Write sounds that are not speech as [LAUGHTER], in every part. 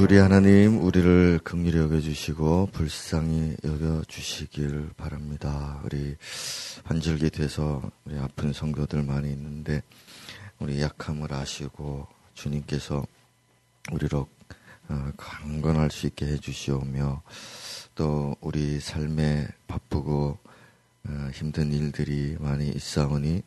우리 하나님 우리를 긍휼히 여겨 주시고 불쌍히 여겨 주시길 바랍니다. 우리 환절기 돼서 우리 아픈 성도들 많이 있는데 우리 약함을 아시고 주님께서 우리로 어, 강건할 수 있게 해 주시오며 또 우리 삶에 바쁘고 어, 힘든 일들이 많이 있사오니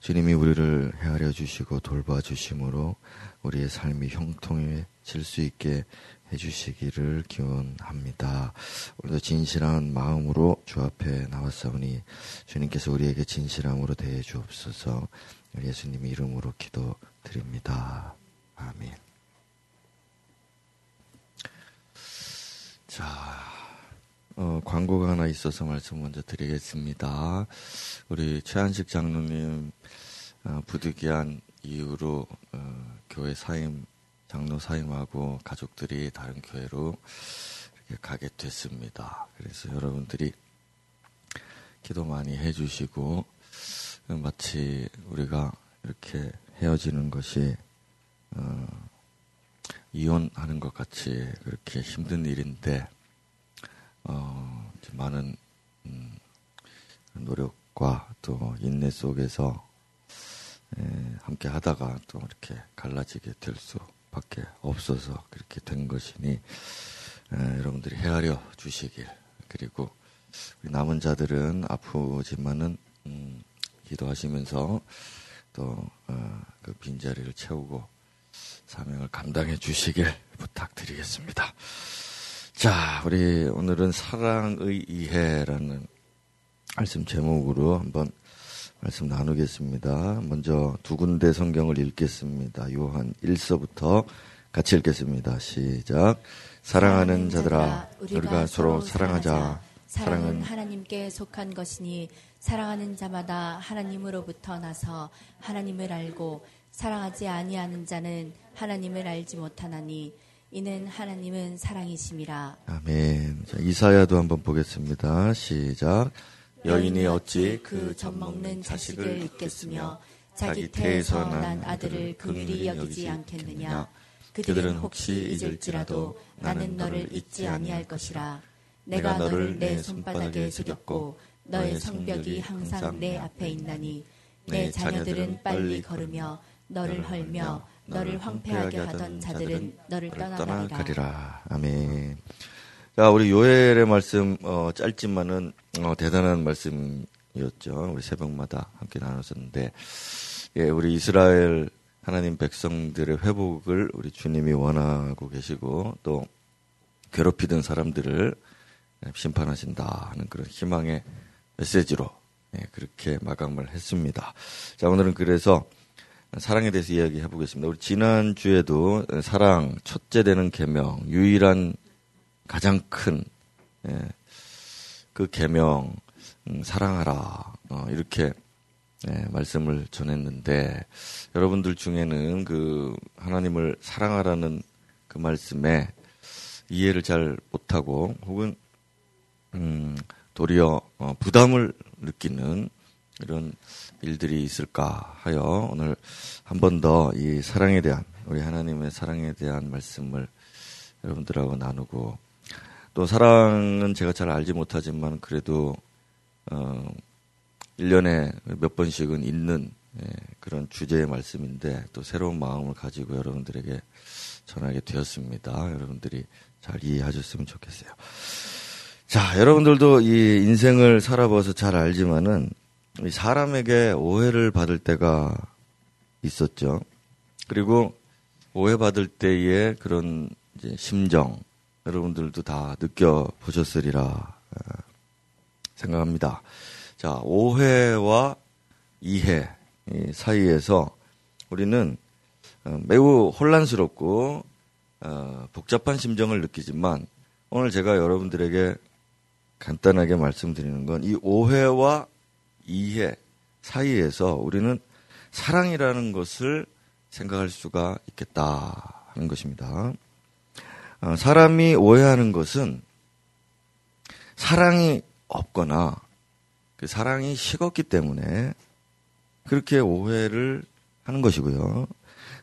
주님이 우리를 헤아려 주시고 돌봐 주심으로 우리의 삶이 형통해 질 수 있게 해주시기를 기원합니다. 오늘도 진실한 마음으로 주 앞에 나왔사오니 주님께서 우리에게 진실함으로 대해 주옵소서 우리 예수님 이름으로 기도드립니다. 아멘. 자, 어, 광고가 하나 있어서 말씀 먼저 드리겠습니다. 우리 최한식 장로님 어, 부득이한 이유로 어, 교회 사임 장로 사임하고 가족들이 다른 교회로 이렇게 가게 됐습니다. 그래서 여러분들이 기도 많이 해주시고 마치 우리가 이렇게 헤어지는 것이 어, 이혼하는 것 같이 그렇게 힘든 일인데 어, 많은 음, 노력과 또 인내 속에서 에, 함께 하다가 또 이렇게 갈라지게 될 수 밖에 없어서 그렇게 된 것이니 에, 여러분들이 헤아려 주시길 그리고 남은 자들은 아프지만은 음, 기도하시면서 또그 어, 빈자리를 채우고 사명을 감당해 주시길 부탁드리겠습니다. 자, 우리 오늘은 사랑의 이해라는 말씀 제목으로 한번 말씀 나누겠습니다. 먼저 두 군데 성경을 읽겠습니다. 요한 1서부터 같이 읽겠습니다. 시작. 사랑하는 자들아, 우리가 서로 사랑하자. 사랑은 하나님께 속한 것이니 사랑하는 자마다 하나님으로부터 나서 하나님을 알고 사랑하지 아니하는 자는 하나님을 알지 못하나니 이는 하나님은 사랑이심이라. 아멘. 자, 이사야도 한번 보겠습니다. 시작. 여인이 어찌 그 젖 먹는 자식을 잊겠으며 자기 태에서 난 아들을 긍휼히 여기지 않겠느냐. 그들은 혹시 잊을지라도 나는 너를 잊지 아니할 것이라. 내가 너를 내 손바닥에 새겼고 너의 성벽이 항상 내 앞에 있나니 내 자녀들은 빨리 걸으며 너를 헐며 너를 황폐하게 하던 자들은 너를 떠나가리라. 아멘. 자, 우리 요엘의 말씀 어, 짧지만은 어, 대단한 말씀이었죠. 우리 새벽마다 함께 나눴었는데, 예, 우리 이스라엘 하나님 백성들의 회복을 우리 주님이 원하고 계시고 또 괴롭히던 사람들을 심판하신다 하는 그런 희망의 메시지로 예, 그렇게 마감을 했습니다. 자, 오늘은 그래서 사랑에 대해서 이야기해 보겠습니다. 우리 지난 주에도 사랑 첫째 되는 계명 유일한 가장 큰그 예, 계명 음, 사랑하라 어, 이렇게 예, 말씀을 전했는데 여러분들 중에는 그 하나님을 사랑하라는 그 말씀에 이해를 잘 못하고 혹은 음, 도리어 어, 부담을 느끼는 이런 일들이 있을까 하여 오늘 한 번 더 이 사랑에 대한 우리 하나님의 사랑에 대한 말씀을 여러분들하고 나누고 또 사랑은 제가 잘 알지 못하지만 그래도 어 1년에 몇 번씩은 있는 예, 그런 주제의 말씀인데 또 새로운 마음을 가지고 여러분들에게 전하게 되었습니다. 여러분들이 잘 이해하셨으면 좋겠어요. 자, 여러분들도 이 인생을 살아봐서 잘 알지만은 사람에게 오해를 받을 때가 있었죠. 그리고 오해받을 때의 그런 심정, 여러분들도 다 느껴보셨으리라 어, 생각합니다. 자, 오해와 이해 사이에서 우리는 어, 매우 혼란스럽고 어, 복잡한 심정을 느끼지만 오늘 제가 여러분들에게 간단하게 말씀드리는 건이 오해와 이해 사이에서 우리는 사랑이라는 것을 생각할 수가 있겠다 하는 것입니다. 어, 사람이 오해하는 것은 사랑이 없거나 그 사랑이 식었기 때문에 그렇게 오해를 하는 것이고요.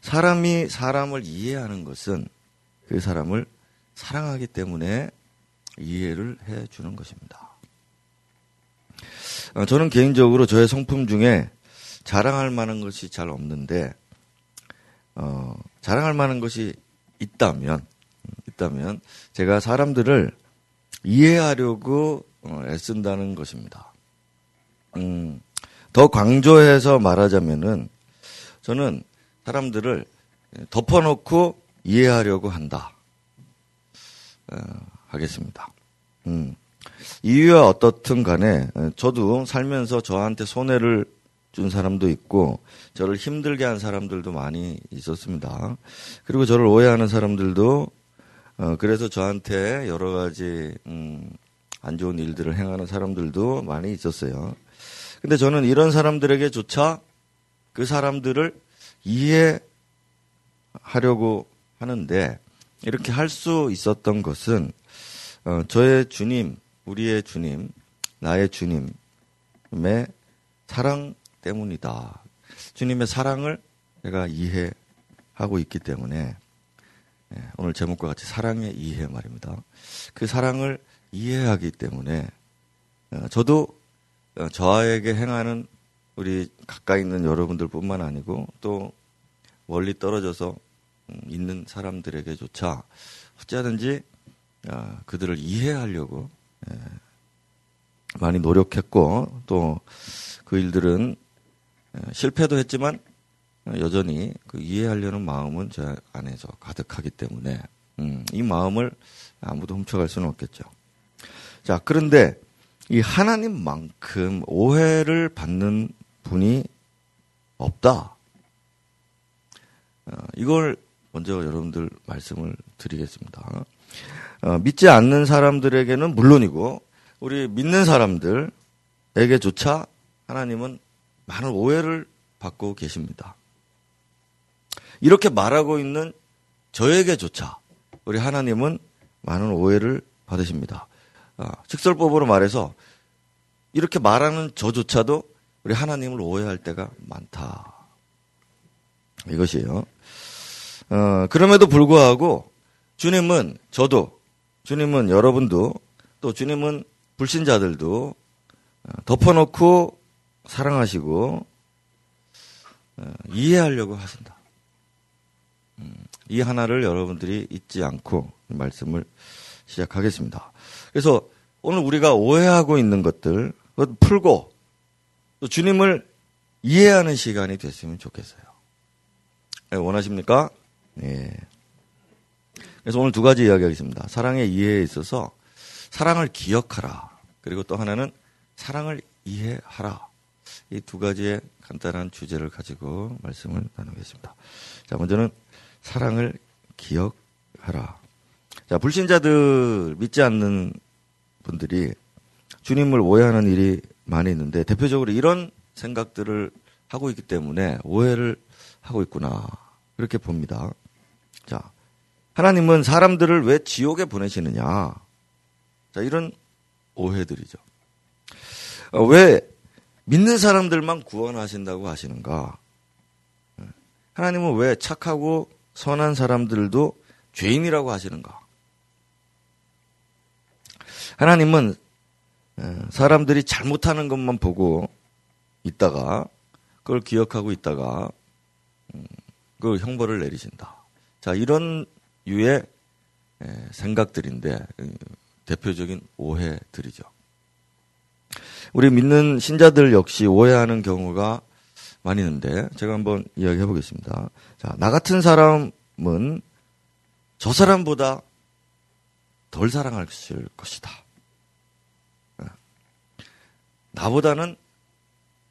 사람이 사람을 이해하는 것은 그 사람을 사랑하기 때문에 이해를 해 주는 것입니다. 어, 저는 개인적으로 저의 성품 중에 자랑할 만한 것이 잘 없는데, 어, 자랑할 만한 것이 있다면, 있다면, 제가 사람들을 이해하려고 어, 애쓴다는 것입니다. 음, 더 강조해서 말하자면은, 저는 사람들을 덮어놓고 이해하려고 한다. 어, 하겠습니다. 음. 이유와 어떻든 간에 저도 살면서 저한테 손해를 준 사람도 있고 저를 힘들게 한 사람들도 많이 있었습니다. 그리고 저를 오해하는 사람들도 어 그래서 저한테 여러 가지 음 안 좋은 일들을 행하는 사람들도 많이 있었어요. 근데 저는 이런 사람들에게조차 그 사람들을 이해하려고 하는데 이렇게 할 수 있었던 것은 어, 저의 주님, 우리의 주님, 나의 주님의 사랑 때문이다. 주님의 사랑을 내가 이해하고 있기 때문에 예, 오늘 제목과 같이 사랑의 이해 말입니다. 그 사랑을 이해하기 때문에 어, 저도 어, 저에게 행하는 우리 가까이 있는 여러분들뿐만 아니고 또 멀리 떨어져서 음, 있는 사람들에게조차 어찌하든지 아, 그들을 이해하려고 예, 많이 노력했고 또 그 일들은 예, 실패도 했지만 여전히 그 이해하려는 마음은 제 안에서 가득하기 때문에 음, 이 마음을 아무도 훔쳐갈 수는 없겠죠. 자 그런데 이 하나님만큼 오해를 받는 분이 없다. 어, 이걸 먼저 여러분들 말씀을 드리겠습니다. 어, 믿지 않는 사람들에게는 물론이고 우리 믿는 사람들에게조차 하나님은 많은 오해를 받고 계십니다. 이렇게 말하고 있는 저에게조차 우리 하나님은 많은 오해를 받으십니다. 어, 직설법으로 말해서 이렇게 말하는 저조차도 우리 하나님을 오해할 때가 많다. 이것이에요. 어, 그럼에도 불구하고 주님은 저도 주님은 여러분도 또 주님은 불신자들도 어, 덮어놓고 사랑하시고 어, 이해하려고 하신다. 음, 이 하나를 여러분들이 잊지 않고 말씀을 시작하겠습니다. 그래서 오늘 우리가 오해하고 있는 것들 풀고 또 주님을 이해하는 시간이 됐으면 좋겠어요. 네, 원하십니까? 네. 그래서 오늘 두 가지 이야기하겠습니다. 사랑의 이해에 있어서 사랑을 기억하라. 그리고 또 하나는 사랑을 이해하라. 이 두 가지의 간단한 주제를 가지고 말씀을 나누겠습니다. 자, 먼저는 사랑을 기억하라. 자, 불신자들 믿지 않는 분들이 주님을 오해하는 일이 많이 있는데 대표적으로 이런 생각들을 하고 있기 때문에 오해를 하고 있구나. 이렇게 봅니다. 자, 하나님은 사람들을 왜 지옥에 보내시느냐? 자, 이런 오해들이죠. 어, 왜 믿는 사람들만 구원하신다고 하시는가? 하나님은 왜 착하고 선한 사람들도 죄인이라고 하시는가? 하나님은 어, 사람들이 잘못하는 것만 보고 있다가 그걸 기억하고 있다가 음, 그 형벌을 내리신다. 자, 이런 유의 생각들인데 대표적인 오해들이죠. 우리 믿는 신자들 역시 오해하는 경우가 많이 있는데 제가 한번 이야기해 보겠습니다. 자, 나 같은 사람은 저 사람보다 덜 사랑할 것이다. 나보다는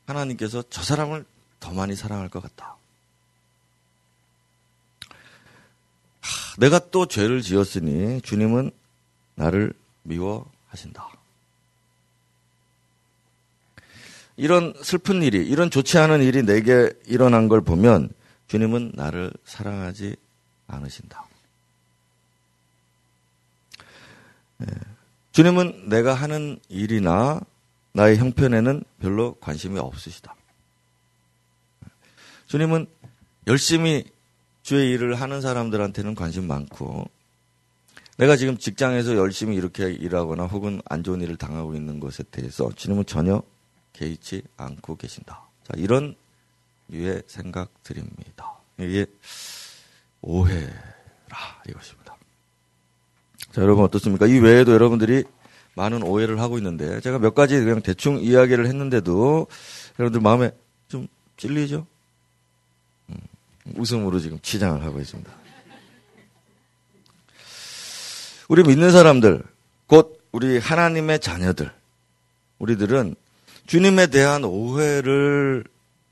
하나님께서 저 사람을 더 많이 사랑할 것 같다. 내가 또 죄를 지었으니 주님은 나를 미워하신다. 이런 슬픈 일이, 이런 좋지 않은 일이 내게 일어난 걸 보면 주님은 나를 사랑하지 않으신다. 예. 주님은 내가 하는 일이나 나의 형편에는 별로 관심이 없으시다. 주님은 열심히 주의 일을 하는 사람들한테는 관심 많고 내가 지금 직장에서 열심히 이렇게 일하거나 혹은 안 좋은 일을 당하고 있는 것에 대해서 주님은 전혀 개의치 않고 계신다. 자, 이런 유의 생각들입니다. 이게 오해라 이것입니다. 자, 여러분 어떻습니까? 이 외에도 여러분들이 많은 오해를 하고 있는데 제가 몇 가지 그냥 대충 이야기를 했는데도 여러분들 마음에 좀 찔리죠? 음, 웃음으로 지금 치장을 하고 있습니다. 우리 믿는 사람들, 곧 우리 하나님의 자녀들, 우리들은 주님에 대한 오해를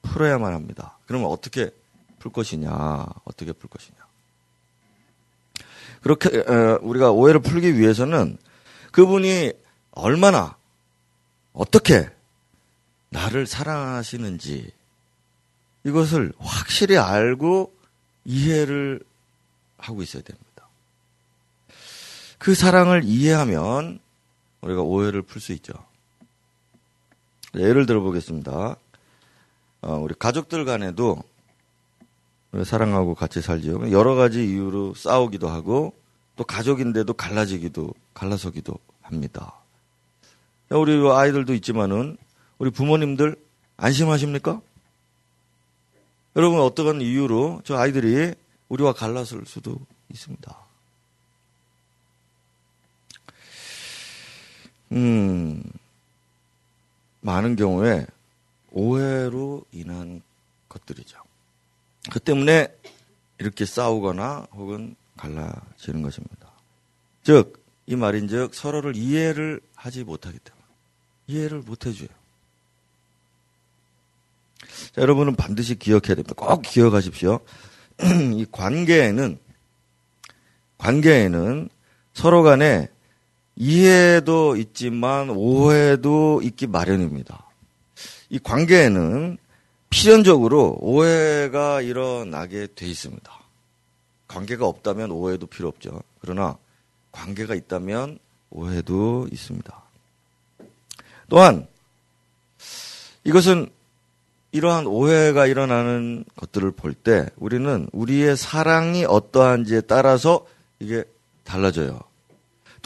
풀어야만 합니다. 그러면 어떻게 풀 것이냐? 어떻게 풀 것이냐? 그렇게 우리가 오해를 풀기 위해서는 그분이 얼마나 어떻게 나를 사랑하시는지 이것을 확실히 알고 이해를 하고 있어야 됩니다. 그 사랑을 이해하면 우리가 오해를 풀 수 있죠. 예를 들어 보겠습니다. 어, 우리 가족들 간에도 사랑하고 같이 살지요. 여러 가지 이유로 싸우기도 하고 또 가족인데도 갈라지기도 갈라서기도 합니다. 우리 아이들도 있지만은 우리 부모님들 안심하십니까? 여러분 어떠한 이유로 저 아이들이 우리와 갈라설 수도 있습니다. 음, 많은 경우에 오해로 인한 것들이죠. 그 때문에 이렇게 싸우거나 혹은 갈라지는 것입니다. 즉, 이 말인 즉, 서로를 이해를 하지 못하기 때문에. 이해를 못 해줘요. 자, 여러분은 반드시 기억해야 됩니다. 꼭 기억하십시오. [CLEARS THROAT] 이 관계에는, 관계에는 서로 간에 이해도 있지만 오해도 있기 마련입니다. 이 관계에는 필연적으로 오해가 일어나게 돼 있습니다. 관계가 없다면 오해도 필요 없죠. 그러나 관계가 있다면 오해도 있습니다. 또한 이것은 이러한 오해가 일어나는 것들을 볼 때 우리는 우리의 사랑이 어떠한지에 따라서 이게 달라져요.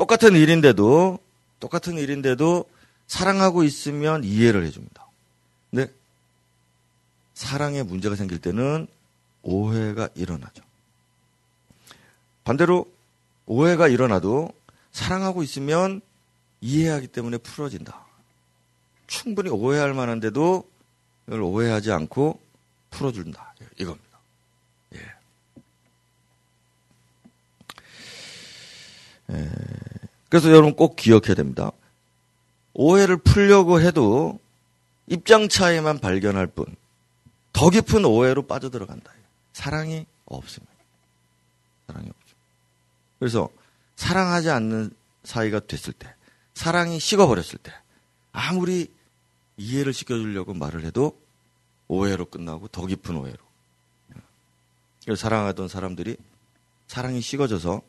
똑같은 일인데도 똑같은 일인데도 사랑하고 있으면 이해를 해줍니다. 근데 사랑에 문제가 생길 때는 오해가 일어나죠. 반대로 오해가 일어나도 사랑하고 있으면 이해하기 때문에 풀어진다. 충분히 오해할 만한데도 이걸 오해하지 않고 풀어준다. 이겁니다. 예. 그래서 여러분 꼭 기억해야 됩니다. 오해를 풀려고 해도 입장 차이만 발견할 뿐, 더 깊은 오해로 빠져들어간다. 사랑이 없습니다. 사랑이 없죠. 그래서 사랑하지 않는 사이가 됐을 때, 사랑이 식어버렸을 때, 아무리 이해를 시켜주려고 말을 해도 오해로 끝나고 더 깊은 오해로. 사랑하던 사람들이 사랑이 식어져서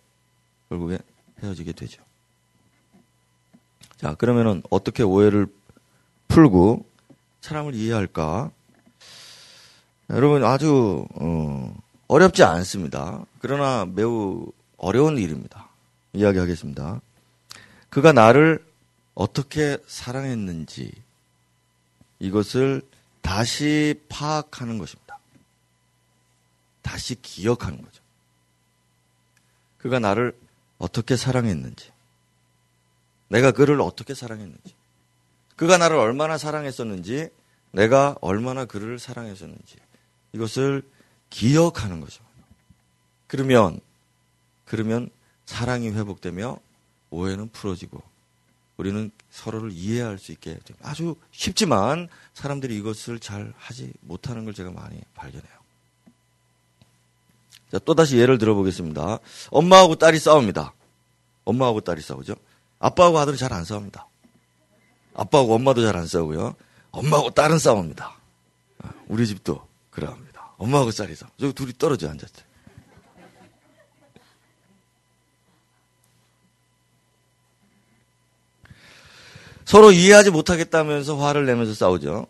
결국에 헤어지게 되죠. 자, 그러면은 어떻게 오해를 풀고 사람을 이해할까? 여러분 아주 어, 어렵지 않습니다. 그러나 매우 어려운 일입니다. 이야기하겠습니다. 그가 나를 어떻게 사랑했는지 이것을 다시 파악하는 것입니다. 다시 기억하는 거죠. 그가 나를 어떻게 사랑했는지, 내가 그를 어떻게 사랑했는지, 그가 나를 얼마나 사랑했었는지, 내가 얼마나 그를 사랑했었는지, 이것을 기억하는 것입니다. 그러면, 그러면 사랑이 회복되며 오해는 풀어지고, 우리는 서로를 이해할 수 있게 됩니다. 아주 쉽지만 사람들이 이것을 잘 하지 못하는 걸 제가 많이 발견해요. 자, 또다시 예를 들어보겠습니다. 엄마하고 딸이 싸웁니다. 엄마하고 딸이 싸우죠. 아빠하고 아들이 잘 안 싸웁니다. 아빠하고 엄마도 잘 안 싸우고요. 엄마하고 딸은 싸웁니다. 우리 집도 그러합니다. 엄마하고 딸이 싸워. 저기 둘이 떨어져 앉았어요. 서로 이해하지 못하겠다면서 화를 내면서 싸우죠.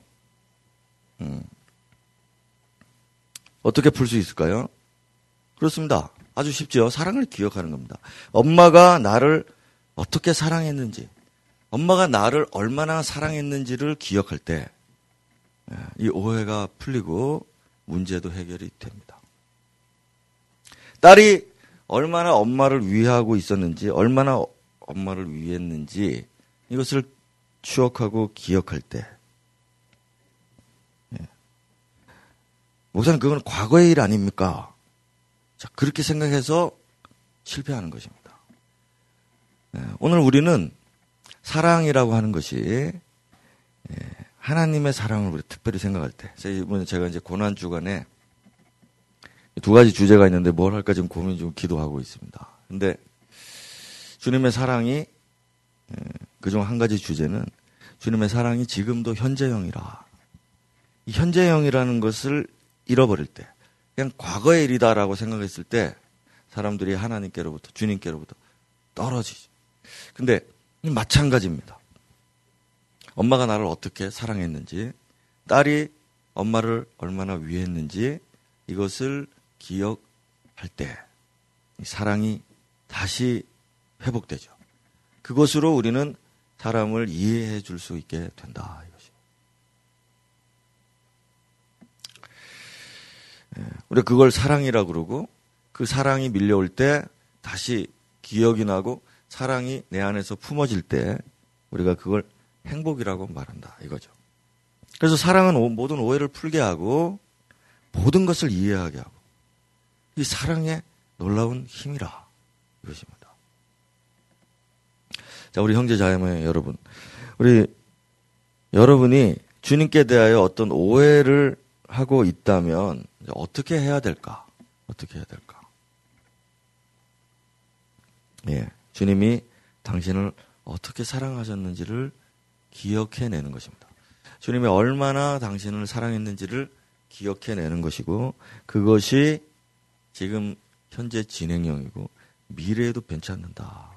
음. 어떻게 풀 수 있을까요? 그렇습니다. 아주 쉽죠. 사랑을 기억하는 겁니다. 엄마가 나를 어떻게 사랑했는지, 엄마가 나를 얼마나 사랑했는지를 기억할 때, 예, 이 오해가 풀리고 문제도 해결이 됩니다. 딸이 얼마나 엄마를 위하고 있었는지, 얼마나 엄마를 위했는지, 이것을 추억하고 기억할 때, 예. 목사님, 그건 과거의 일 아닙니까? 자, 그렇게 생각해서 실패하는 것입니다. 예. 오늘 우리는 사랑이라고 하는 것이, 예. 하나님의 사랑을 우리 특별히 생각할 때, 이번에 제가 이제 고난 주간에 두 가지 주제가 있는데 뭘 할까 지금 고민 좀 기도하고 있습니다. 근데 주님의 사랑이 예, 그중 한 가지 주제는 주님의 사랑이 지금도 현재형이라. 이 현재형이라는 것을 잃어버릴 때, 그냥 과거의 일이다라고 생각했을 때 사람들이 하나님께로부터 주님께로부터 떨어지죠. 근데 마찬가지입니다. 엄마가 나를 어떻게 사랑했는지, 딸이 엄마를 얼마나 위했는지 이것을 기억할 때 사랑이 다시 회복되죠. 그것으로 우리는 사람을 이해해 줄 수 있게 된다. 이것이. 예, 우리가 그걸 사랑이라 그러고 그 사랑이 밀려올 때 다시 기억이 나고 사랑이 내 안에서 품어질 때 우리가 그걸 행복이라고 말한다. 이거죠. 그래서 사랑은 모든 오해를 풀게 하고 모든 것을 이해하게 하고 이 사랑의 놀라운 힘이라 이것입니다. 자, 우리 형제 자매 여러분. 우리 여러분이 주님께 대하여 어떤 오해를 하고 있다면 어떻게 해야 될까? 어떻게 해야 될까? 예. 주님이 당신을 어떻게 사랑하셨는지를 기억해내는 것입니다. 주님이 얼마나 당신을 사랑했는지를 기억해내는 것이고 그것이 지금 현재 진행형이고 미래에도 괜찮는다.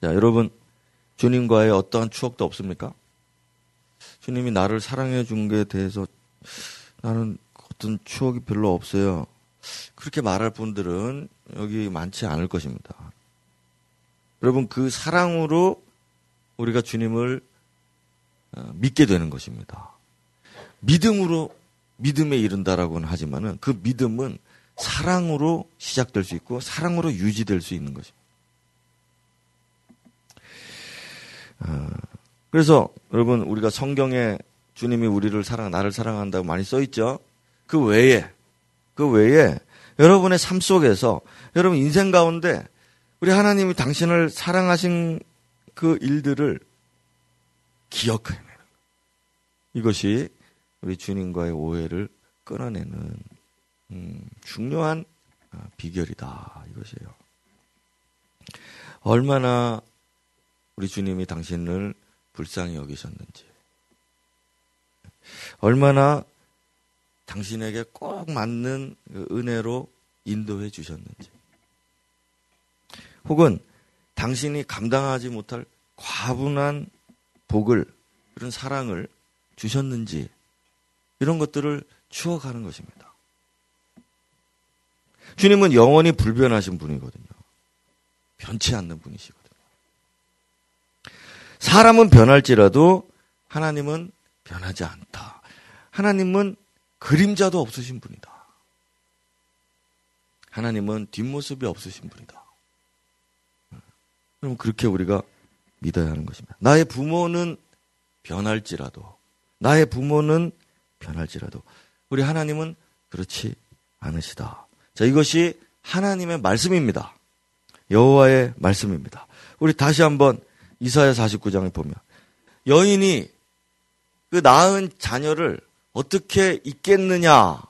자, 여러분, 주님과의 어떠한 추억도 없습니까? 주님이 나를 사랑해 준 것에 대해서 나는 어떤 추억이 별로 없어요. 그렇게 말할 분들은 여기 많지 않을 것입니다. 여러분, 그 사랑으로 우리가 주님을 어, 믿게 되는 것입니다. 믿음으로 믿음에 이른다라고는 하지만은 그 믿음은 사랑으로 시작될 수 있고 사랑으로 유지될 수 있는 것입니다. 어, 그래서 여러분 우리가 성경에 주님이 우리를 사랑 나를 사랑한다고 많이 써 있죠. 그 외에 그 외에 여러분의 삶 속에서 여러분 인생 가운데 우리 하나님이 당신을 사랑하신 그 일들을 기억해내는 이것이 우리 주님과의 오해를 끊어내는 음, 중요한 아, 비결이다 이것이에요. 얼마나 우리 주님이 당신을 불쌍히 여기셨는지, 얼마나 당신에게 꼭 맞는 그 은혜로 인도해 주셨는지, 혹은 당신이 감당하지 못할 과분한 복을, 그런 사랑을 주셨는지, 이런 것들을 추억하는 것입니다. 주님은 영원히 불변하신 분이거든요. 변치 않는 분이시거든요. 사람은 변할지라도 하나님은 변하지 않다. 하나님은 그림자도 없으신 분이다. 하나님은 뒷모습이 없으신 분이다. 그럼 그렇게 우리가 믿어야 하는 것입니다. 나의 부모는 변할지라도, 나의 부모는 변할지라도, 우리 하나님은 그렇지 않으시다. 자, 이것이 하나님의 말씀입니다. 여호와의 말씀입니다. 우리 다시 한번 이사야 49장을 보면 여인이 그 낳은 자녀를 어떻게 잊겠느냐?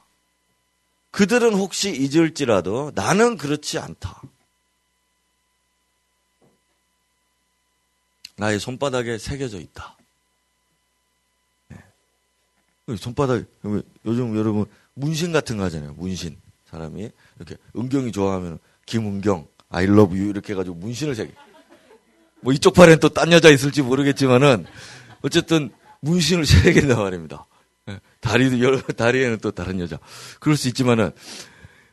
그들은 혹시 잊을지라도 나는 그렇지 않다. 나의 손바닥에 새겨져 있다. 네. 손바닥, 요즘 여러분 문신 같은 거 하잖아요. 문신. 사람이 이렇게 은경이 좋아하면 김은경, I love you 이렇게 해가지고 문신을 새겨. 뭐 이쪽 팔에는 또딴 여자 있을지 모르겠지만은 어쨌든 문신을 새긴단 말입니다. 예, 다리도 여러 다리에는 또 다른 여자. 그럴 수 있지만은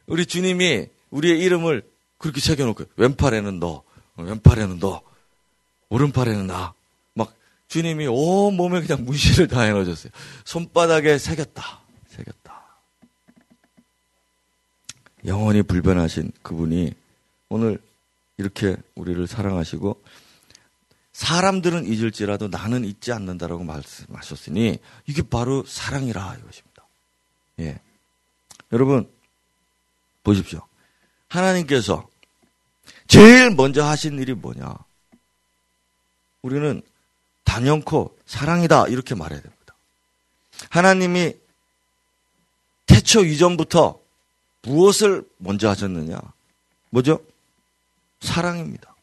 우리 주님이 우리의 이름을 그렇게 새겨놓고 왼팔에는 너, 왼팔에는 너, 오른팔에는 나. 막 주님이 온 몸에 그냥 문신을 다 해놓으셨어요. 손바닥에 새겼다. 새겼다. 영원히 불변하신 그분이 오늘 이렇게 우리를 사랑하시고 사람들은 잊을지라도 나는 잊지 않는다라고 말씀하셨으니 이게 바로 사랑이라 이것입니다. 예. 여러분 보십시오. 하나님께서 제일 먼저 하신 일이 뭐냐? 우리는 단연코 사랑이다 이렇게 말해야 됩니다. 하나님이 태초 이전부터 무엇을 먼저 하셨느냐? 뭐죠? 사랑입니다.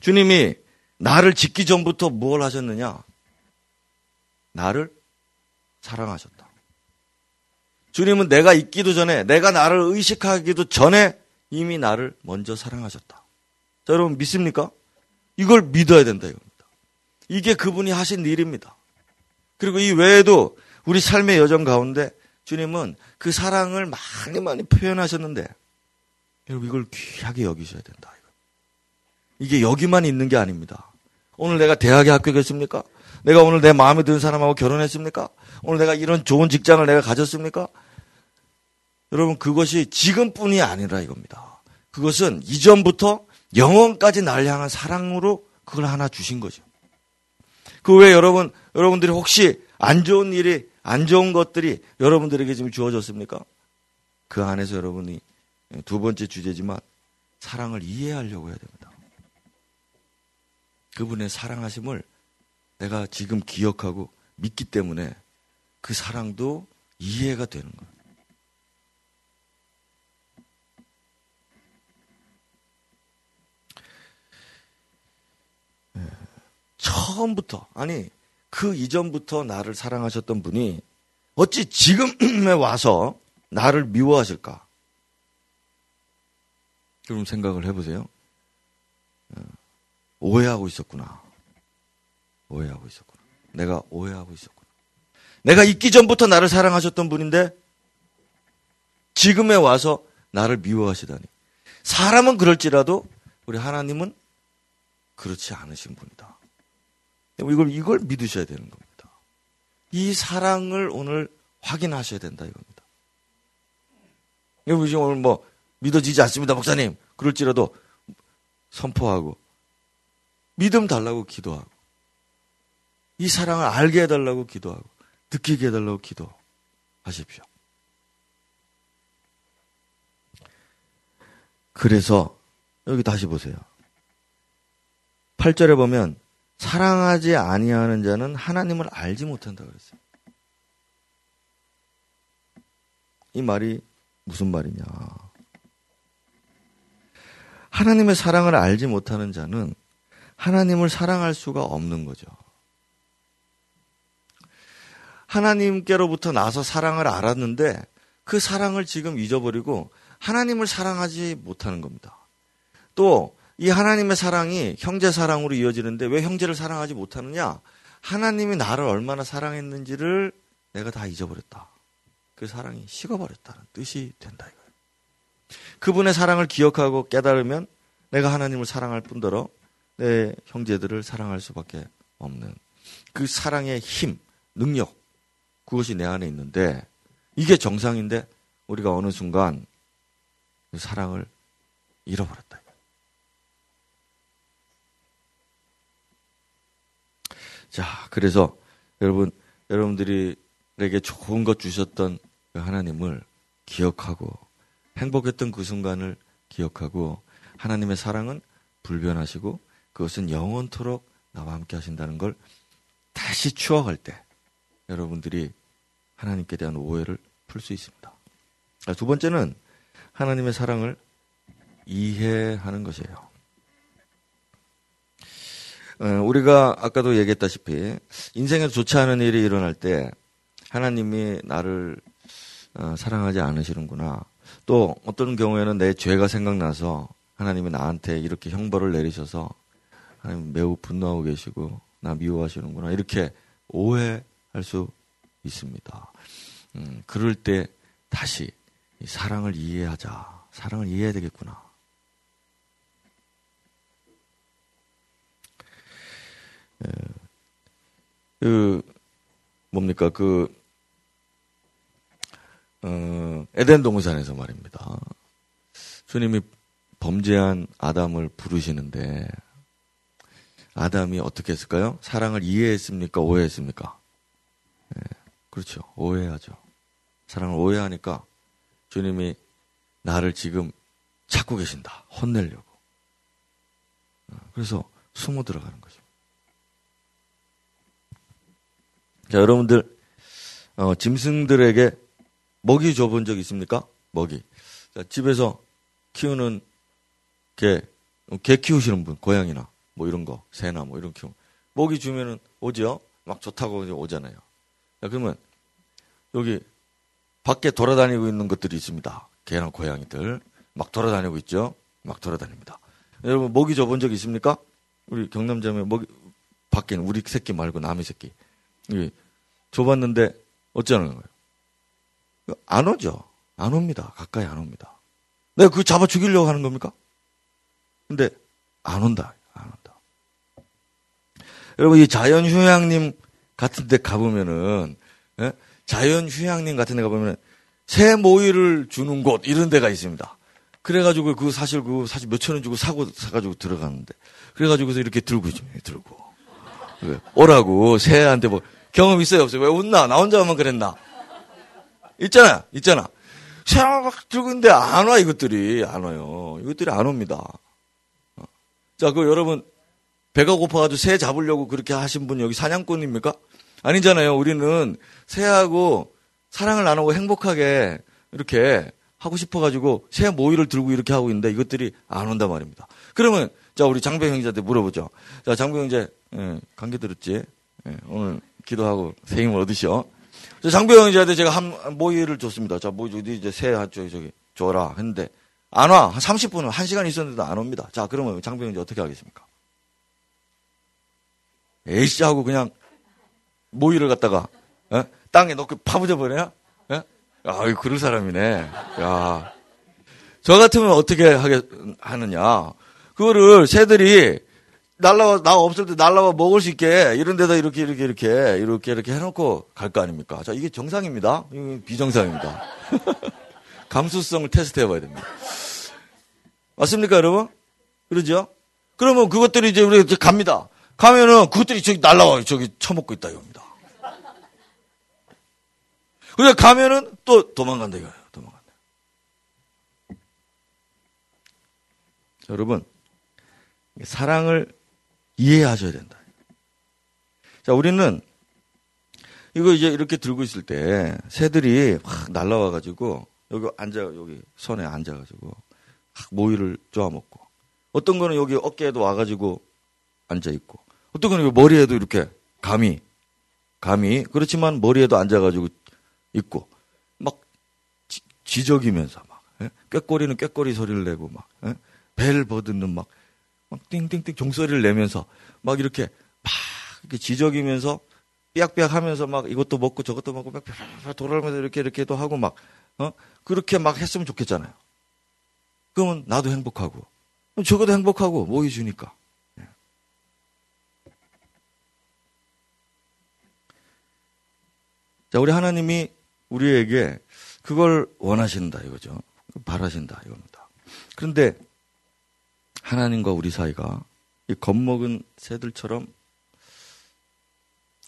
주님이 나를 짓기 전부터 무엇을 하셨느냐? 나를 사랑하셨다. 주님은 내가 있기도 전에, 내가 나를 의식하기도 전에 이미 나를 먼저 사랑하셨다. 자, 여러분 믿습니까? 이걸 믿어야 된다 이겁니다. 이게 그분이 하신 일입니다. 그리고 이 외에도 우리 삶의 여정 가운데 주님은 그 사랑을 많이 많이 표현하셨는데 여러분 이걸 귀하게 여기셔야 된다. 이게 여기만 있는 게 아닙니다. 오늘 내가 대학에 합격했습니까? 내가 오늘 내 마음에 드는 사람하고 결혼했습니까? 오늘 내가 이런 좋은 직장을 내가 가졌습니까? 여러분 그것이 지금뿐이 아니라 이겁니다. 그것은 이전부터 영원까지 날 향한 사랑으로 그걸 하나 주신 거죠. 그 외에 여러분 여러분들이 혹시 안 좋은 일이 안 좋은 것들이 여러분들에게 지금 주어졌습니까? 그 안에서 여러분이 두 번째 주제지만 사랑을 이해하려고 해야 됩니다. 그분의 사랑하심을 내가 지금 기억하고 믿기 때문에 그 사랑도 이해가 되는 거예요. 예. 처음부터 아니 그 이전부터 나를 사랑하셨던 분이 어찌 지금에 와서 나를 미워하실까? 그럼 생각을 해보세요. 예. 오해하고 있었구나. 오해하고 있었구나. 내가 오해하고 있었구나. 내가 있기 전부터 나를 사랑하셨던 분인데 지금에 와서 나를 미워하시다니. 사람은 그럴지라도 우리 하나님은 그렇지 않으신 분이다. 이걸, 이걸 믿으셔야 되는 겁니다. 이 사랑을 오늘 확인하셔야 된다 이겁니다. 여러분 지금 오늘 뭐 믿어지지 않습니다, 목사님. 그럴지라도 선포하고 믿음 달라고 기도하고 이 사랑을 알게 해달라고 기도하고 느끼게 해달라고 기도하십시오. 그래서 여기 다시 보세요. 8절에 보면 사랑하지 아니하는 자는 하나님을 알지 못한다 그랬어요. 이 말이 무슨 말이냐? 하나님의 사랑을 알지 못하는 자는 하나님을 사랑할 수가 없는 거죠. 하나님께로부터 나서 사랑을 알았는데 그 사랑을 지금 잊어버리고 하나님을 사랑하지 못하는 겁니다. 또 이 하나님의 사랑이 형제 사랑으로 이어지는데 왜 형제를 사랑하지 못하느냐? 하나님이 나를 얼마나 사랑했는지를 내가 다 잊어버렸다. 그 사랑이 식어버렸다는 뜻이 된다 이거예요. 그분의 사랑을 기억하고 깨달으면 내가 하나님을 사랑할 뿐더러 내 형제들을 사랑할 수밖에 없는 그 사랑의 힘, 능력, 그것이 내 안에 있는데 이게 정상인데 우리가 어느 순간 그 사랑을 잃어버렸다. 자, 그래서 여러분, 여러분들에게 좋은 것 주셨던 그 하나님을 기억하고 행복했던 그 순간을 기억하고 하나님의 사랑은 불변하시고 그것은 영원토록 나와 함께 하신다는 걸 다시 추억할 때 여러분들이 하나님께 대한 오해를 풀 수 있습니다. 두 번째는 하나님의 사랑을 이해하는 것이에요. 어, 우리가 아까도 얘기했다시피 인생에서 좋지 않은 일이 일어날 때 하나님이 나를 어, 사랑하지 않으시는구나. 또 어떤 경우에는 내 죄가 생각나서 하나님이 나한테 이렇게 형벌을 내리셔서 하나님 매우 분노하고 계시고 나 미워하시는구나 이렇게 오해할 수 있습니다. 음, 그럴 때 다시 사랑을 이해하자. 사랑을 이해해야 되겠구나. 예. 그 뭡니까 그 어, 에덴 동산에서 말입니다. 주님이 범죄한 아담을 부르시는데 아담이 어떻게 했을까요? 사랑을 이해했습니까? 오해했습니까? 예, 그렇죠. 오해하죠. 사랑을 오해하니까 주님이 나를 지금 찾고 계신다. 혼내려고. 어, 그래서 숨어 들어가는 거죠. 자, 여러분들, 어, 짐승들에게 먹이 줘본 적 있습니까? 먹이. 자, 집에서 키우는 개, 개 키우시는 분, 고양이나 뭐 이런 거, 새나 뭐 이런 키우. 먹이 주면은 오지요? 막 좋다고 오잖아요. 자, 그러면 여기 밖에 돌아다니고 있는 것들이 있습니다. 개나 고양이들. 막 돌아다니고 있죠? 막 돌아다닙니다. 여러분, 먹이 줘본 적 있습니까? 우리 경남자매 먹이, 밖에는 우리 새끼 말고 남의 새끼. 줘봤는데 어쩌는 거예요? 안 오죠. 안 옵니다. 가까이 안 옵니다. 내가 그 잡아 죽이려고 하는 겁니까? 근데. 안 온다. 여러분 이 자연휴양림 같은 데 가보면은 예? 자연휴양림 같은 데 가보면은 새 모이를 주는 곳 이런 데가 있습니다. 그래가지고 그 사실 그 사실 몇천 원 주고 사고 사가지고 들어가는데 그래가지고서 이렇게 들고 있죠. 들고 오라고 새한테 뭐 경험 있어요, 없어요? 왜 웃나? 나 혼자만 그랬나? 있잖아, 있잖아. 샤워 막 들고 있는데 안 와, 이것들이. 안 와요. 이것들이 안 옵니다. 어. 자, 그 여러분, 배가 고파가지고 새 잡으려고 그렇게 하신 분 여기 사냥꾼입니까? 아니잖아요. 우리는 새하고 사랑을 나누고 행복하게 이렇게 하고 싶어가지고 새 모이를 들고 이렇게 하고 있는데 이것들이 안 온단 말입니다. 그러면 자 우리 장배 형제한테 물어보죠. 자 장배 형제 예, 관계 들었지? 예, 오늘 기도하고 새 힘을 얻으시오. 장병 형제한테 제가 한 모이를 줬습니다. 자, 모이 어디 이제 새 저기 저기 줘라 했는데 안 와. 한 30분은 1시간 있었는데도 안 옵니다. 자, 그러면 장병 형제 어떻게 하겠습니까? 에이씨 하고 그냥 모이를 갖다가 어? 땅에 넣고 파부져 버려요? 예? 아, 그럴 사람이네. 야. 저 같으면 어떻게 하게 하느냐? 그거를 새들이 날라와 나 없을 때 날라와 먹을 수 있게 이런 데다 이렇게 이렇게 이렇게 이렇게 이렇게 해놓고 갈 거 아닙니까? 자 이게 정상입니다. 이게 비정상입니다. [LAUGHS] 감수성을 테스트 해봐야 됩니다. 맞습니까, 여러분? 그러죠? 그러면 그것들이 이제 우리 갑니다. 가면은 그것들이 저기 날라와요. 저기 처먹고 있다 이겁니다. 그래 가면은 또 도망간다 이거예요. 도망간다. 여러분 사랑을 이해하셔야 된다. 자, 우리는 이거 이제 이렇게 들고 있을 때 새들이 확 날라와 가지고 여기 앉아 여기 손에 앉아 가지고 확 모이를 쪼아먹고 어떤 거는 여기 어깨에도 와 가지고 앉아 있고 어떤 거는 머리에도 이렇게 감이 감이 그렇지만 머리에도 앉아가지고 있고 막 지, 적이면서막 예? 꾀꼬리는 꾀꼬리 소리를 내고 막 예? 벨 버드는 막 막 띵띵띵 종소리를 내면서 막 이렇게 막 이렇게 지적이면서 삐약삐약 하면서 막 이것도 먹고 저것도 먹고 막 돌아가면서 이렇게 이렇게도 하고 막, 어? 그렇게 막 했으면 좋겠잖아요. 그러면 나도 행복하고, 저것도 행복하고, 뭐 해주니까. 자, 우리 하나님이 우리에게 그걸 원하신다 이거죠. 바라신다 이겁니다. 그런데 하나님과 우리 사이가 이 겁먹은 새들처럼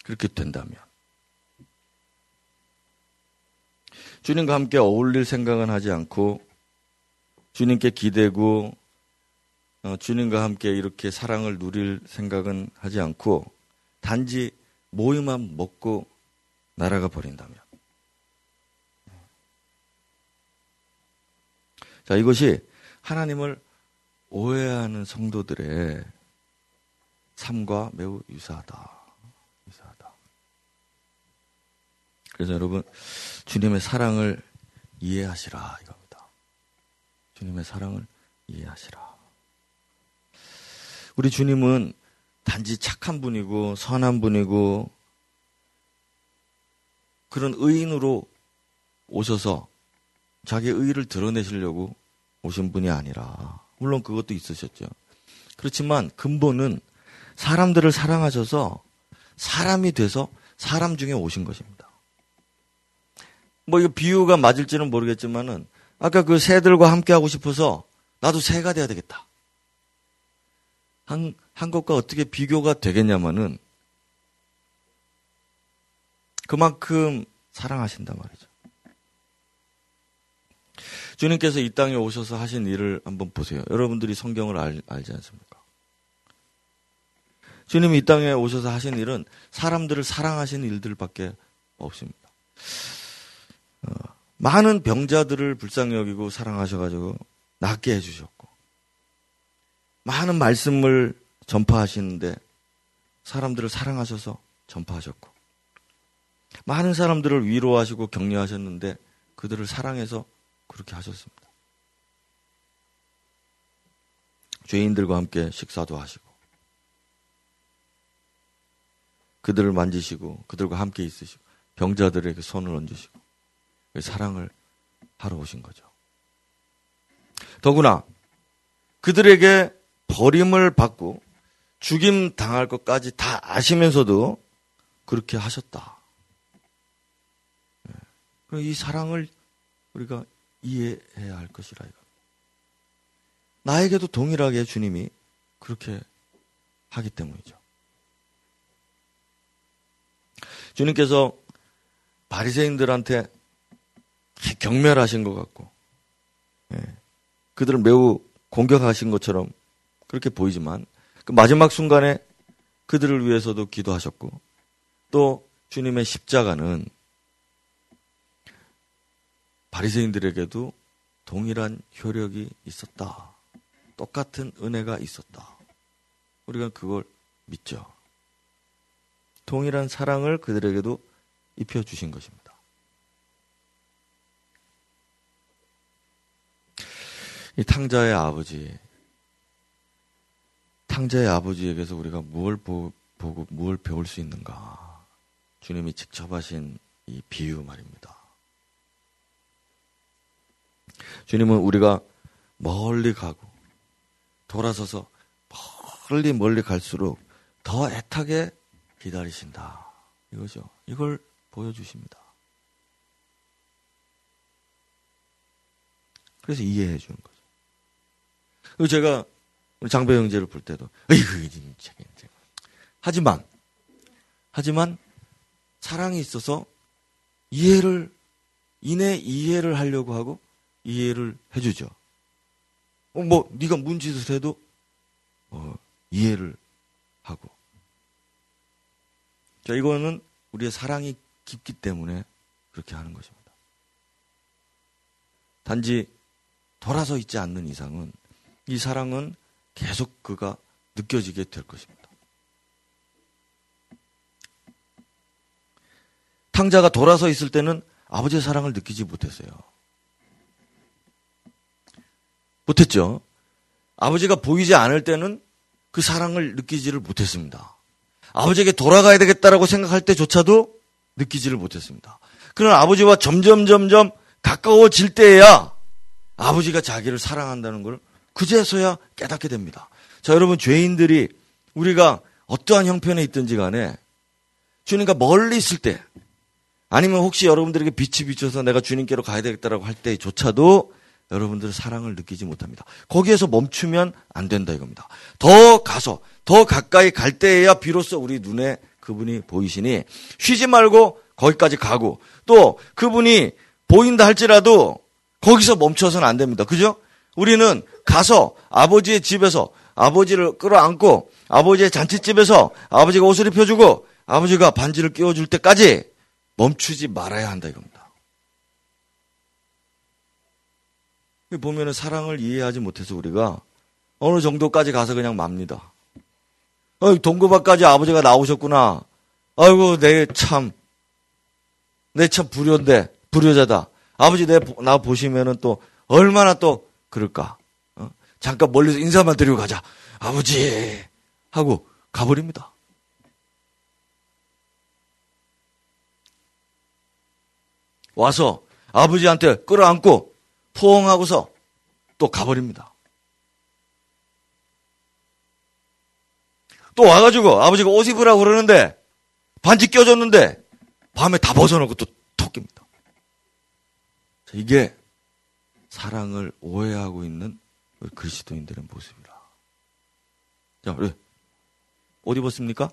그렇게 된다면 주님과 함께 어울릴 생각은 하지 않고 주님께 기대고 어, 주님과 함께 이렇게 사랑을 누릴 생각은 하지 않고 단지 모이만 먹고 날아가 버린다면 자 이것이 하나님을 오해하는 성도들의 삶과 매우 유사하다. 유사하다. 그래서 여러분, 주님의 사랑을 이해하시라 이겁니다. 주님의 사랑을 이해하시라. 우리 주님은 단지 착한 분이고 선한 분이고 그런 의인으로 오셔서 자기의 의를 드러내시려고 오신 분이 아니라 물론 그것도 있으셨죠. 그렇지만 근본은 사람들을 사랑하셔서 사람이 돼서 사람 중에 오신 것입니다. 뭐 이거 비유가 맞을지는 모르겠지만은 아까 그 새들과 함께 하고 싶어서 나도 새가 돼야 되겠다. 한, 한 것과 어떻게 비교가 되겠냐면은 그만큼 사랑하신단 말이죠. 주님께서 이 땅에 오셔서 하신 일을 한번 보세요. 여러분들이 성경을 알, 알지 않습니까? 주님이 이 땅에 오셔서 하신 일은 사람들을 사랑하신 일들밖에 없습니다. 어, 많은 병자들을 불쌍히 여기고 사랑하셔가지고 낫게 해주셨고, 많은 말씀을 전파하시는데 사람들을 사랑하셔서 전파하셨고, 많은 사람들을 위로하시고 격려하셨는데 그들을 사랑해서 그렇게 하셨습니다. 죄인들과 함께 식사도 하시고, 그들을 만지시고, 그들과 함께 있으시고, 병자들에게 손을 얹으시고, 사랑을 하러 오신 거죠. 더구나, 그들에게 버림을 받고, 죽임 당할 것까지 다 아시면서도 그렇게 하셨다. 네. 이 사랑을 우리가 이해해야 할 것이라 이거. 나에게도 동일하게 주님이 그렇게 하기 때문이죠. 주님께서 바리새인들한테 경멸하신 것 같고, 예, 그들을 매우 공격하신 것처럼 그렇게 보이지만 그 마지막 순간에 그들을 위해서도 기도하셨고, 또 주님의 십자가는 바리새인들에게도 동일한 효력이 있었다. 똑같은 은혜가 있었다. 우리가 그걸 믿죠. 동일한 사랑을 그들에게도 입혀 주신 것입니다. 이 탕자의 아버지, 탕자의 아버지에게서 우리가 무엇을 보, 고 무엇을 배울 수 있는가? 주님이 직접 하신 이 비유 말입니다. 주님은 우리가 멀리 가고 돌아서서 멀리 멀리 갈수록 더 애타게 기다리신다. 이거죠. 이걸 보여주십니다. 그래서 이해해 주는 거죠. 그리고 제가 장배 형제를 볼 때도, 어이구, 진짜, 하지만, 하지만, 사랑이 있어서 이해를, 이내 이해를 하려고 하고, 이해를 해주죠. 어, 뭐 네가 문짓을 해도 어, 이해를 하고. 자 이거는 우리의 사랑이 깊기 때문에 그렇게 하는 것입니다. 단지 돌아서 있지 않는 이상은 이 사랑은 계속 그가 느껴지게 될 것입니다. 탕자가 돌아서 있을 때는 아버지의 사랑을 느끼지 못했어요. 못했죠. 아버지가 보이지 않을 때는 그 사랑을 느끼지를 못했습니다. 아버지에게 돌아가야 되겠다라고 생각할 때조차도 느끼지를 못했습니다. 그러나 아버지와 점점 점점 가까워질 때에야 아버지가 자기를 사랑한다는 걸 그제서야 깨닫게 됩니다. 자, 여러분 죄인들이 우리가 어떠한 형편에 있든지 간에 주님과 멀리 있을 때 아니면 혹시 여러분들에게 빛이 비춰서 내가 주님께로 가야 되겠다라고 할 때조차도 여러분들의 사랑을 느끼지 못합니다. 거기에서 멈추면 안 된다 이겁니다. 더 가서 더 가까이 갈 때에야 비로소 우리 눈에 그분이 보이시니 쉬지 말고 거기까지 가고 또 그분이 보인다 할지라도 거기서 멈춰서는 안 됩니다. 그죠? 우리는 가서 아버지의 집에서 아버지를 끌어안고 아버지의 잔치집에서 아버지가 옷을 입혀주고 아버지가 반지를 끼워줄 때까지 멈추지 말아야 한다 이겁니다. 보면은 사랑을 이해하지 못해서 우리가 어느 정도까지 가서 그냥 맙니다. 어, 동고밭까지 아버지가 나오셨구나. 아이고, 내 참, 내 참 불효인데, 불효자다. 아버지 내, 나 보시면은 또 얼마나 또 그럴까. 어? 잠깐 멀리서 인사만 드리고 가자. 아버지! 하고 가버립니다. 와서 아버지한테 끌어안고 포옹하고서 또 가버립니다. 또 와가지고 아버지가 옷 입으라고 그러는데 반지 껴줬는데 밤에 다 벗어놓고 또 토끼입니다. 이게 사랑을 오해하고 있는 그리스도인들의 모습이라. 자, 우리 옷 입었습니까?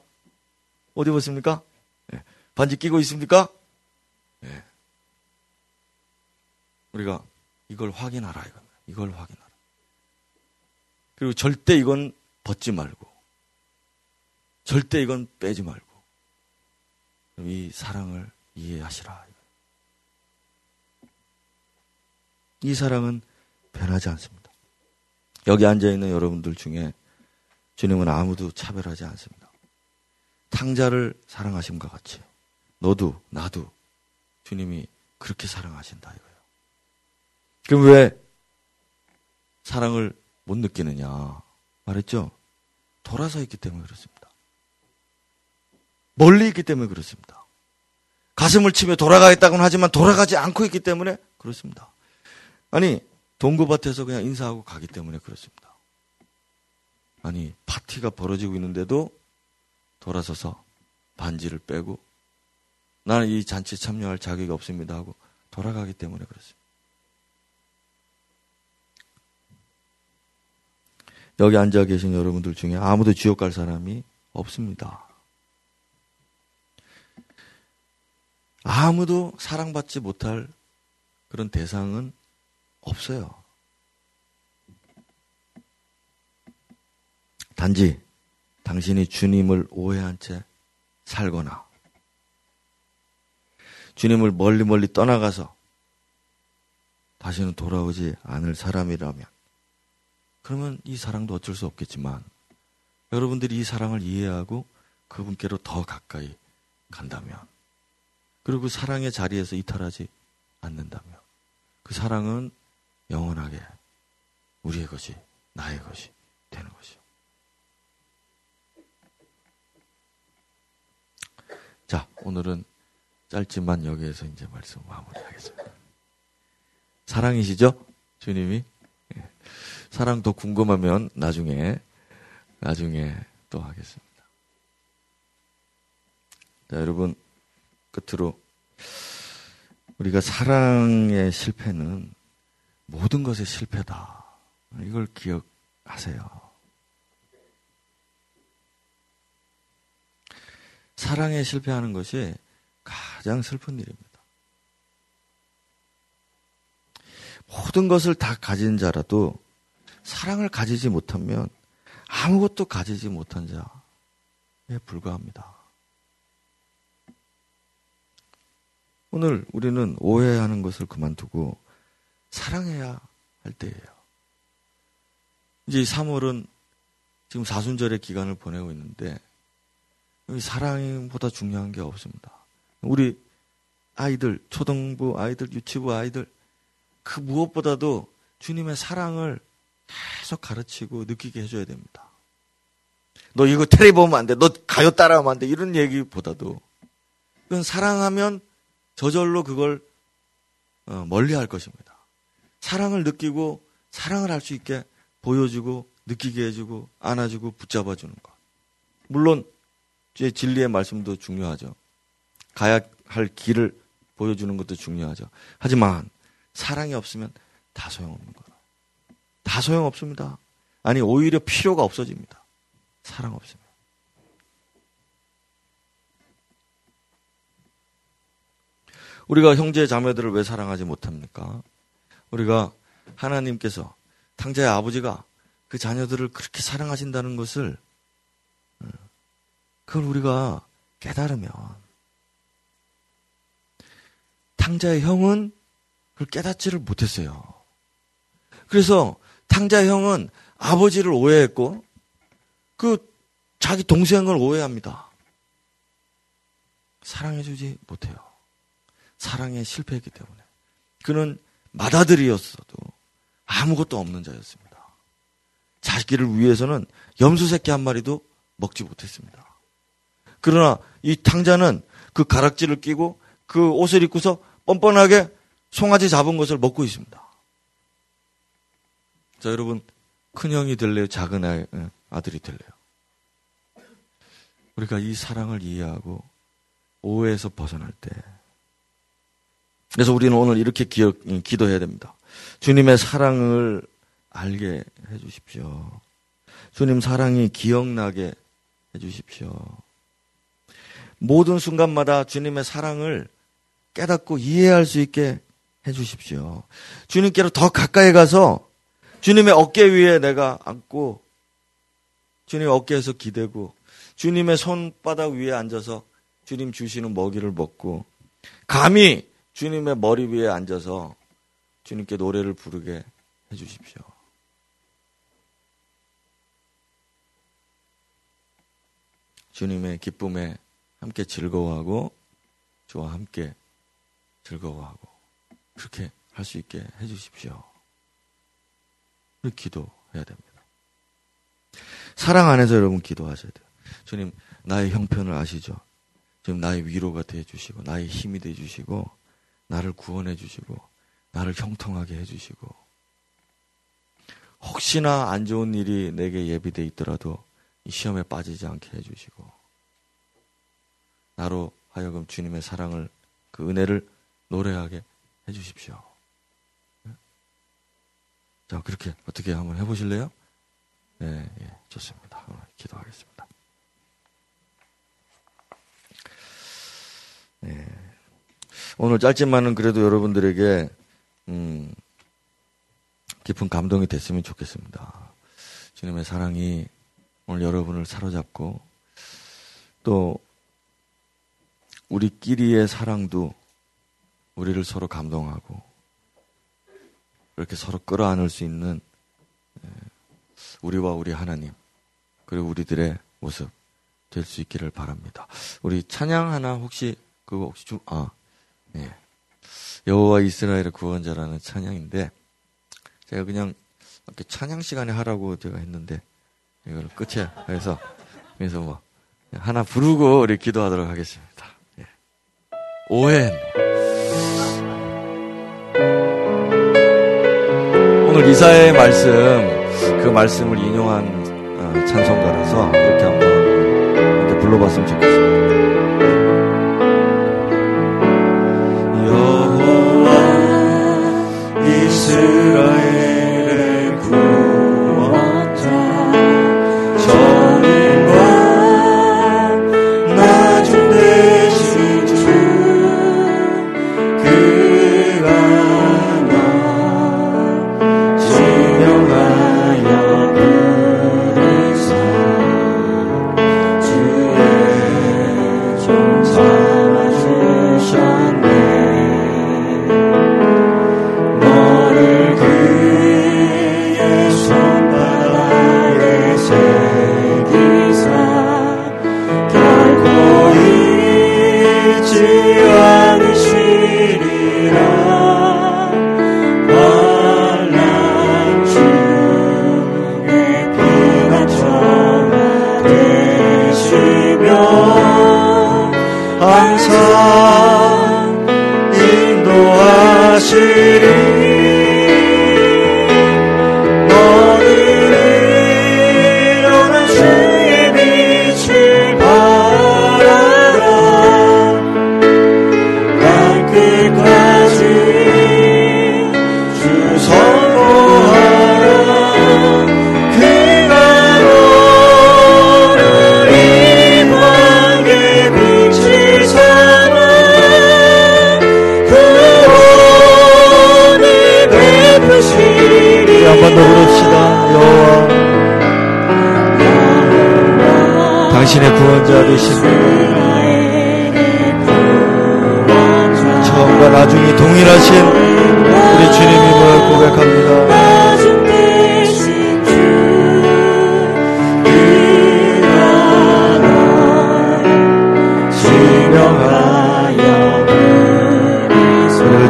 옷 입었습니까? 네. 반지 끼고 있습니까? 네. 우리가 이걸 확인하라 이겁니다. 이걸 확인하라. 그리고 절대 이건 벗지 말고 절대 이건 빼지 말고 이 사랑을 이해하시라. 이 사랑은 변하지 않습니다. 여기 앉아 있는 여러분들 중에 주님은 아무도 차별하지 않습니다. 탕자를 사랑하심과 같이 너도 나도 주님이 그렇게 사랑하신다 이거예요. 그럼 왜 사랑을 못 느끼느냐 말했죠? 돌아서 있기 때문에 그렇습니다. 멀리 있기 때문에 그렇습니다. 가슴을 치며 돌아가겠다고는 하지만 돌아가지 않고 있기 때문에 그렇습니다. 아니 동구밭에서 그냥 인사하고 가기 때문에 그렇습니다. 아니 파티가 벌어지고 있는데도 돌아서서 반지를 빼고 나는 이 잔치에 참여할 자격이 없습니다 하고 돌아가기 때문에 그렇습니다. 여기 앉아 계신 여러분들 중에 아무도 지옥 갈 사람이 없습니다. 아무도 사랑받지 못할 그런 대상은 없어요. 단지 당신이 주님을 오해한 채 살거나 주님을 멀리 멀리 떠나가서 다시는 돌아오지 않을 사람이라면 그러면 이 사랑도 어쩔 수 없겠지만 여러분들이 이 사랑을 이해하고 그분께로 더 가까이 간다면 그리고 그 사랑의 자리에서 이탈하지 않는다면 그 사랑은 영원하게 우리의 것이 나의 것이 되는 것이요. 자, 오늘은 짧지만 여기에서 이제 말씀 마무리하겠습니다. 사랑이시죠? 주님이 사랑 더 궁금하면 나중에 나중에 또 하겠습니다. 자, 여러분 끝으로 우리가 사랑의 실패는 모든 것의 실패다. 이걸 기억하세요. 사랑에 실패하는 것이 가장 슬픈 일입니다. 모든 것을 다 가진 자라도 사랑을 가지지 못하면 아무것도 가지지 못한 자에 불과합니다. 오늘 우리는 오해하는 것을 그만두고 사랑해야 할 때예요. 이제 3월은 지금 사순절의 기간을 보내고 있는데 사랑보다 중요한 게 없습니다. 우리 아이들, 초등부 아이들, 유치부 아이들 그 무엇보다도 주님의 사랑을 계속 가르치고 느끼게 해줘야 됩니다. 너 이거 테레비 보면 안 돼. 너 가요 따라하면 안 돼. 이런 얘기보다도 그건 사랑하면 저절로 그걸 어, 멀리 할 것입니다. 사랑을 느끼고 사랑을 할 수 있게 보여주고 느끼게 해주고 안아주고 붙잡아주는 것. 물론 제 진리의 말씀도 중요하죠. 가야 할 길을 보여주는 것도 중요하죠. 하지만 사랑이 없으면 다 소용없는 거예요. 다 소용없습니다. 아니, 오히려 필요가 없어집니다. 사랑 없으면. 우리가 형제 자매들을 왜 사랑하지 못합니까? 우리가 하나님께서 탕자의 아버지가 그 자녀들을 그렇게 사랑하신다는 것을 음, 그걸 우리가 깨달으면 탕자의 형은 그걸 깨닫지를 못했어요. 그래서 탕자 형은 아버지를 오해했고 그 자기 동생을 오해합니다. 사랑해주지 못해요. 사랑에 실패했기 때문에. 그는 맏아들이었어도 아무것도 없는 자였습니다. 자기를 위해서는 염소 새끼 한 마리도 먹지 못했습니다. 그러나 이 탕자는 그 가락지를 끼고 그 옷을 입고서 뻔뻔하게 송아지 잡은 것을 먹고 있습니다. 자, 여러분, 큰 형이 될래요? 작은 아이, 예, 아들이 될래요? 우리가 이 사랑을 이해하고 오해에서 벗어날 때. 그래서 우리는 오늘 이렇게 기억, 기도해야 됩니다. 주님의 사랑을 알게 해 주십시오. 주님 사랑이 기억나게 해 주십시오. 모든 순간마다 주님의 사랑을 깨닫고 이해할 수 있게 해 주십시오. 주님께로 더 가까이 가서 주님의 어깨 위에 내가 앉고 주님 어깨에서 기대고 주님의 손바닥 위에 앉아서 주님 주시는 먹이를 먹고 감히 주님의 머리 위에 앉아서 주님께 노래를 부르게 해 주십시오. 주님의 기쁨에 함께 즐거워하고 저와 함께 즐거워하고 그렇게 할 수 있게 해 주십시오. 기도해야 됩니다. 사랑 안에서 여러분 기도하셔야 돼요. 주님, 나의 형편을 아시죠? 주님, 나의 위로가 돼 주시고, 나의 힘이 돼 주시고, 나를 구원해 주시고, 나를 형통하게 해 주시고, 혹시나 안 좋은 일이 내게 예비돼 있더라도 이 시험에 빠지지 않게 해 주시고, 나로 하여금 주님의 사랑을, 그 은혜를 노래하게 해 주십시오. 자, 그렇게 어떻게 한번 해보실래요? 네, 예, 좋습니다. 기도하겠습니다. 네. 오늘 짧지만은 그래도 여러분들에게, 음, 깊은 감동이 됐으면 좋겠습니다. 주님의 사랑이 오늘 여러분을 사로잡고, 또, 우리끼리의 사랑도 우리를 서로 감동하고, 이렇게 서로 끌어안을 수 있는 예, 우리와 우리 하나님 그리고 우리들의 모습 될 수 있기를 바랍니다. 우리 찬양 하나 혹시 그거 혹시 좀 아, 예. 여호와 이스라엘의 구원자라는 찬양인데 제가 그냥 이렇게 찬양 시간에 하라고 제가 했는데 이걸 끝에 해서 그래서 뭐 하나 부르고 우리 기도하도록 하겠습니다. 예. 오해. 오늘 이사의 말씀, 그 말씀을 인용한 어, 찬송가라서 이렇게 한번 불러봤으면 좋겠습니다.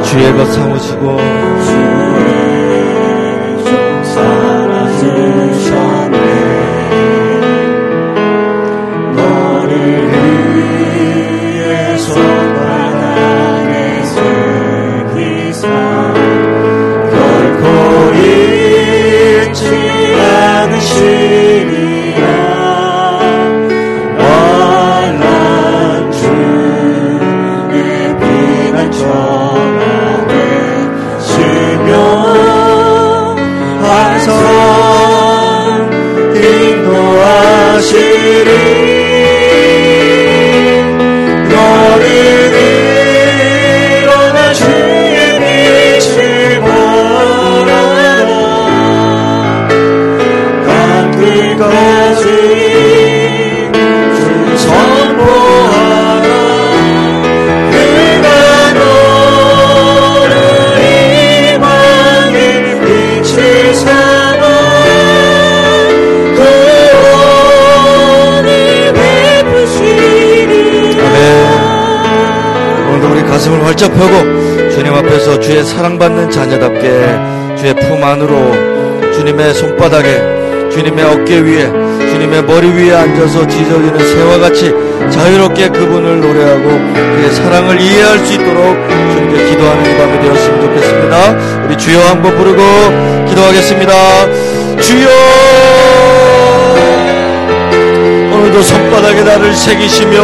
주의 것 삼으시고 안으로 주님의 손바닥에 주님의 어깨 위에 주님의 머리 위에 앉아서 지저귀는 새와 같이 자유롭게 그분을 노래하고 그의 사랑을 이해할 수 있도록 주님께 기도하는 이 밤이 되었으면 좋겠습니다. 우리 주여 한 번 부르고 기도하겠습니다. 주여 오늘도 손바닥에 나를 새기시며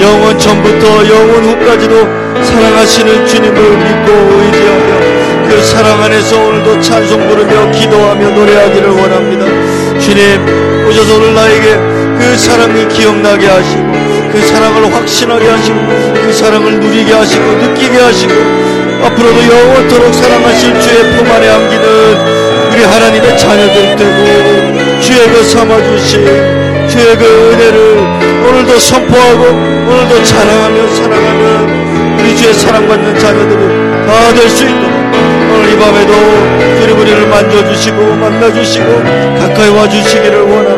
영원 전부터 영원 후까지도 사랑하시는 주님을 믿고 의지하며 그 사랑 안에서 오늘도 찬송 부르며 기도하며 노래하기를 원합니다. 주님 오셔서 오늘 나에게 그 사랑이 기억나게 하시고 그 사랑을 확신하게 하시고 그 사랑을 누리게 하시고 느끼게 하시고 앞으로도 영원토록 사랑하실 주의 품 안에 안기는 우리 하나님의 자녀들 되고 주의 그 삼아주신 주의 그 은혜를 오늘도 선포하고 오늘도 자랑하며 사랑하는 우리 주의 사랑받는 자녀들이 다 될 수 있도록 오늘 이 밤에도 주님 우리를 만져주시고 만나주시고 가까이 와주시기를 원합니다.